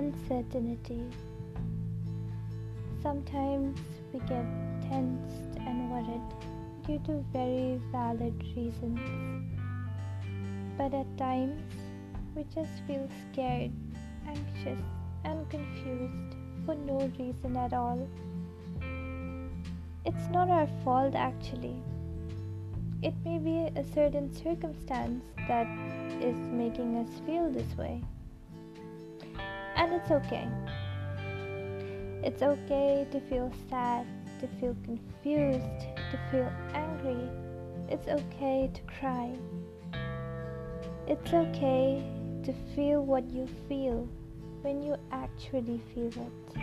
uncertainty. Sometimes we get tensed and worried due to very valid reasons. But at times, we just feel scared, anxious, and confused for no reason at all. It's not our fault actually. It may be a certain circumstance that is making us feel this way. And it's okay. It's okay to feel sad, to feel confused, to feel angry. It's okay to cry. It's okay to feel what you feel when you actually feel it.